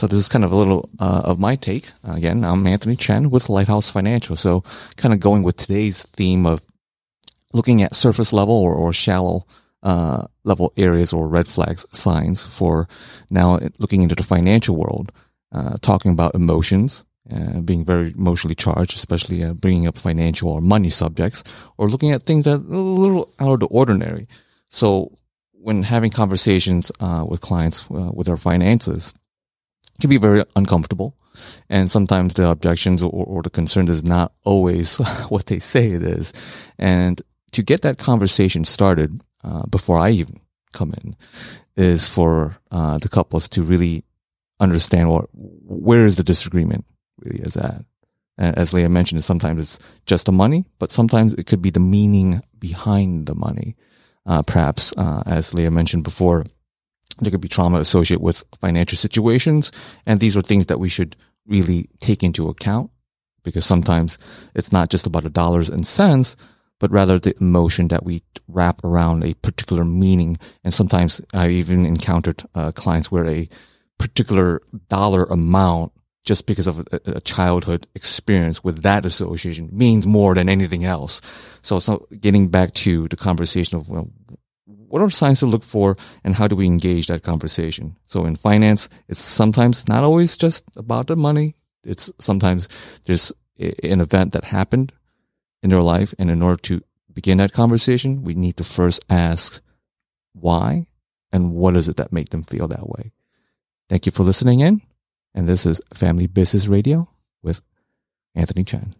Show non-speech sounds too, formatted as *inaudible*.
So this is kind of a little uh, of my take. Again, I'm Anthony Chen with Lighthouse Financial. So kind of going with today's theme of looking at surface level or, or shallow uh, level areas or red flags signs for now looking into the financial world, uh, talking about emotions, uh, being very emotionally charged, especially uh, bringing up financial or money subjects, or looking at things that are a little out of the ordinary. So when having conversations uh, with clients with their finances, can be very uncomfortable. And sometimes the objections or, or the concern is not always *laughs* what they say it is. And to get that conversation started uh, before I even come in is for uh, the couples to really understand what where is the disagreement really is at. As Leah mentioned, sometimes it's just the money, but sometimes it could be the meaning behind the money. Uh, perhaps, uh, as Leah mentioned before, there could be trauma associated with financial situations, and these are things that we should really take into account because sometimes it's not just about the dollars and cents, but rather the emotion that we wrap around a particular meaning. And sometimes I even encountered uh, clients where a particular dollar amount just because of a, a, childhood experience with that association means more than anything else. So, so getting back to the conversation of well, what are signs to look for and how do we engage that conversation? So in finance, it's sometimes not always just about the money. It's sometimes there's an event that happened in their life. And in order to begin that conversation, we need to first ask why and what is it that make them feel that way? Thank you for listening in. And this is Family Business Radio with Anthony Chen.